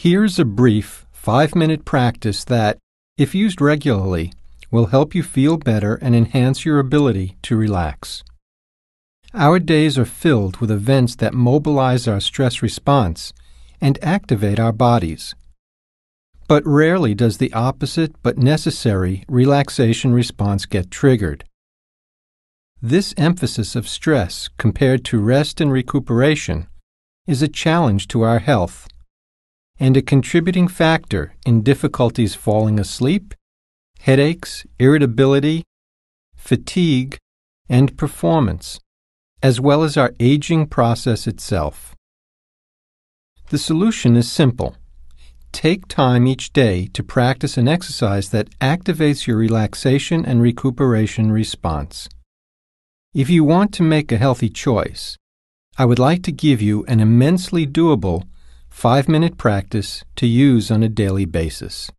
Here's a brief five minute practice that, if used regularly, will help you feel better and enhance your ability to relax. Our days are filled with events that mobilize our stress response and activate our bodies. But rarely does the opposite but necessary relaxation response get triggered. This emphasis of stress compared to rest and recuperation is a challenge to our health and a contributing factor in difficulties falling asleep, headaches, irritability, fatigue, and performance, as well as our aging process itself. The solution is simple. Take time each day to practice an exercise that activates your relaxation and recuperation response. If you want to make a healthy choice, I would like to give you an immensely doable five minute practice to use on a daily basis.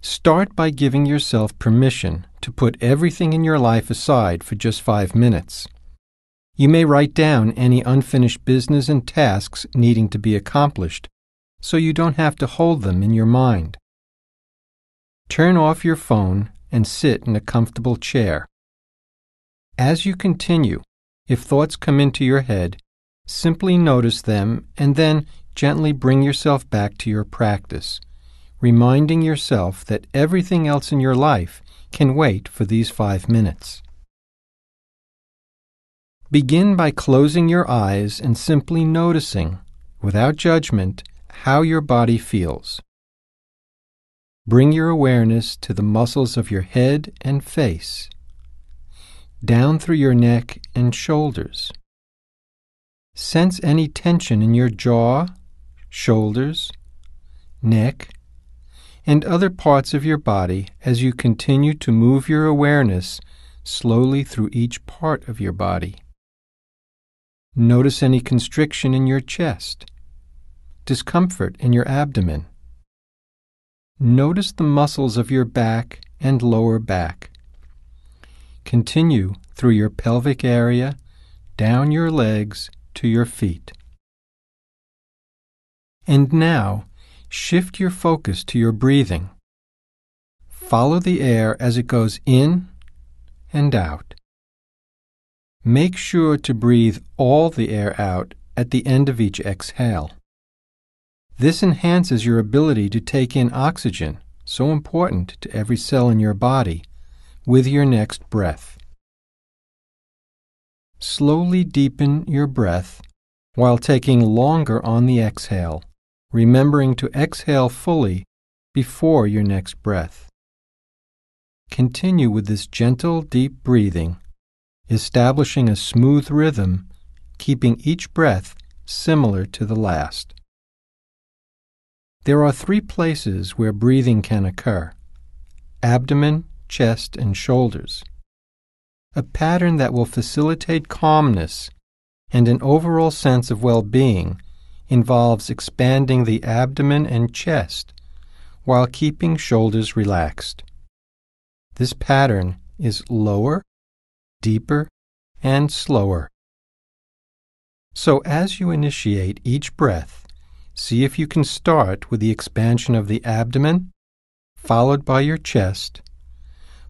Start by giving yourself permission to put everything in your life aside for just five minutes. You may write down any unfinished business and tasks needing to be accomplished so you don't have to hold them in your mind. Turn off your phone and sit in a comfortable chair. As you continue, if thoughts come into your head, Simply notice them and then gently bring yourself back to your practice, reminding yourself that everything else in your life can wait for these five minutes. Begin by closing your eyes and simply noticing, without judgment, how your body feels. Bring your awareness to the muscles of your head and face, down through your neck and shoulders Sense any tension in your jaw, shoulders, neck, and other parts of your body as you continue to move your awareness slowly through each part of your body. Notice any constriction in your chest, discomfort in your abdomen. Notice the muscles of your back and lower back. Continue through your pelvic area, down your legs, to your feet. And now, shift your focus to your breathing. Follow the air as it goes in and out. Make sure to breathe all the air out at the end of each exhale. This enhances your ability to take in oxygen, so important to every cell in your body, with your next breath. Slowly deepen your breath while taking longer on the exhale, remembering to exhale fully before your next breath. Continue with this gentle, deep breathing, establishing a smooth rhythm, keeping each breath similar to the last. There are three places where breathing can occur abdomen, chest, and shoulders a pattern that will facilitate calmness and an overall sense of well being involves expanding the abdomen and chest while keeping shoulders relaxed. This pattern is lower, deeper, and slower. So as you initiate each breath, see if you can start with the expansion of the abdomen, followed by your chest,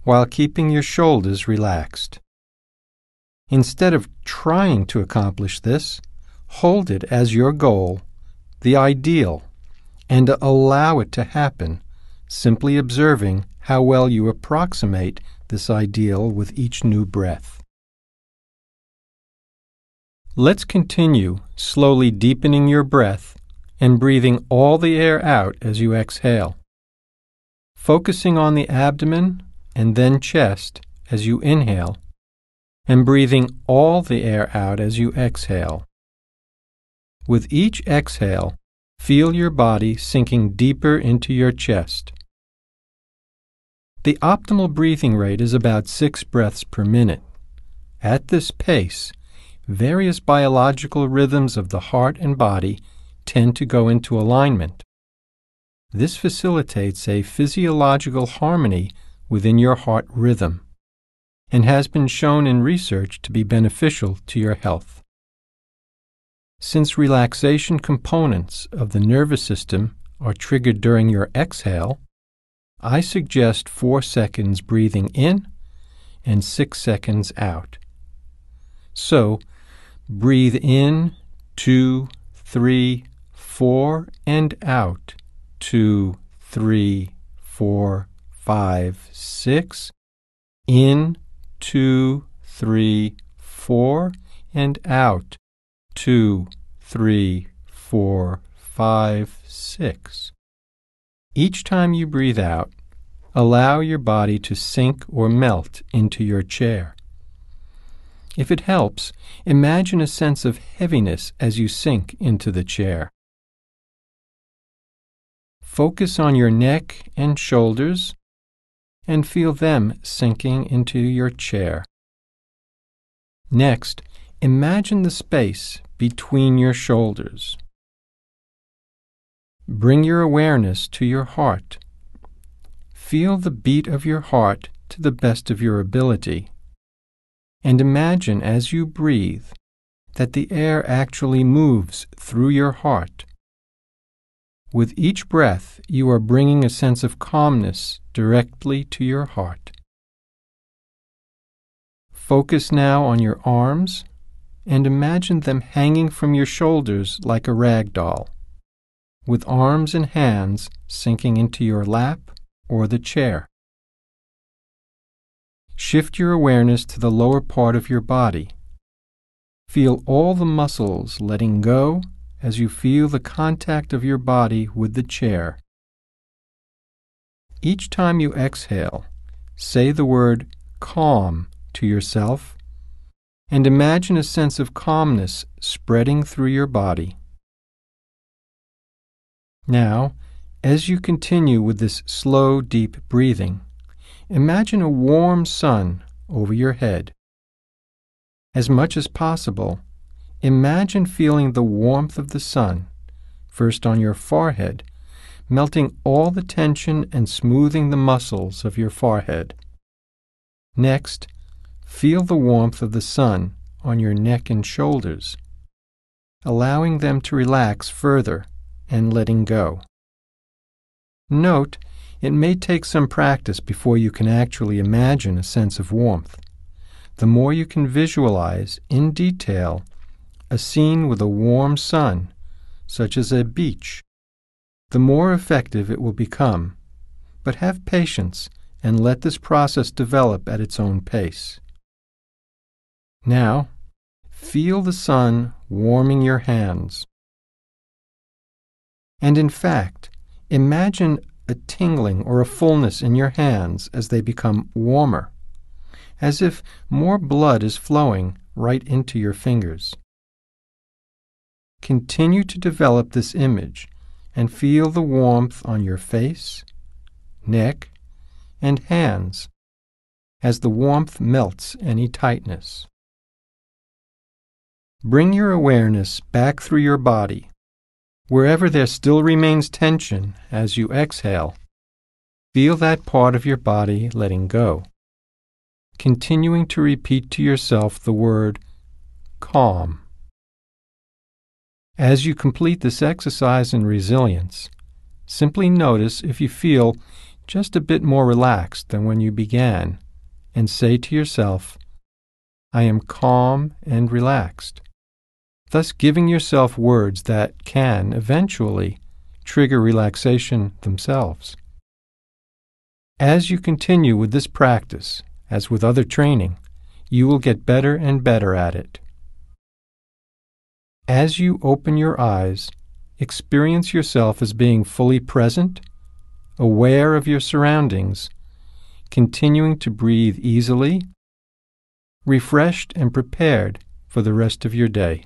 while keeping your shoulders relaxed. Instead of trying to accomplish this, hold it as your goal, the ideal, and allow it to happen, simply observing how well you approximate this ideal with each new breath. Let's continue slowly deepening your breath and breathing all the air out as you exhale. Focusing on the abdomen and then chest as you inhale, and breathing all the air out as you exhale. With each exhale, feel your body sinking deeper into your chest. The optimal breathing rate is about six breaths per minute. At this pace, various biological rhythms of the heart and body tend to go into alignment. This facilitates a physiological harmony within your heart rhythm and has been shown in research to be beneficial to your health. Since relaxation components of the nervous system are triggered during your exhale, I suggest 4 seconds breathing in and 6 seconds out. So, breathe in, two, three, four, and out, two, three, four, five, six. In, two, three, four, and out, two, three, four, five, six. Each time you breathe out, allow your body to sink or melt into your chair. If it helps, imagine a sense of heaviness as you sink into the chair. Focus on your neck and shoulders and feel them sinking into your chair. Next, imagine the space between your shoulders. Bring your awareness to your heart. Feel the beat of your heart to the best of your ability and imagine as you breathe that the air actually moves through your heart. With each breath, you are bringing a sense of calmness directly to your heart. Focus now on your arms and imagine them hanging from your shoulders like a rag doll, with arms and hands sinking into your lap or the chair. Shift your awareness to the lower part of your body. Feel all the muscles letting go as you feel the contact of your body with the chair. Each time you exhale, say the word calm to yourself and imagine a sense of calmness spreading through your body. Now, as you continue with this slow, deep breathing, Imagine a warm sun over your head. As much as possible, imagine feeling the warmth of the sun, first on your forehead, melting all the tension and smoothing the muscles of your forehead. Next, feel the warmth of the sun on your neck and shoulders, allowing them to relax further and letting go. Note it may take some practice before you can actually imagine a sense of warmth. The more you can visualize in detail a scene with a warm sun, such as a beach, the more effective it will become. But have patience and let this process develop at its own pace. Now, feel the sun warming your hands. And in fact, imagine a tingling or a fullness in your hands as they become warmer, as if more blood is flowing right into your fingers. Continue to develop this image and feel the warmth on your face, neck, and hands as the warmth melts any tightness. Bring your awareness back through your body Wherever there still remains tension as you exhale, feel that part of your body letting go. Continuing to repeat to yourself the word calm. As you complete this exercise in resilience, simply notice if you feel just a bit more relaxed than when you began, and say to yourself, I am calm and relaxed thus giving yourself words that can, eventually, trigger relaxation themselves. As you continue with this practice, as with other training, you will get better and better at it. As you open your eyes, experience yourself as being fully present, aware of your surroundings, continuing to breathe easily, refreshed and prepared for the rest of your day.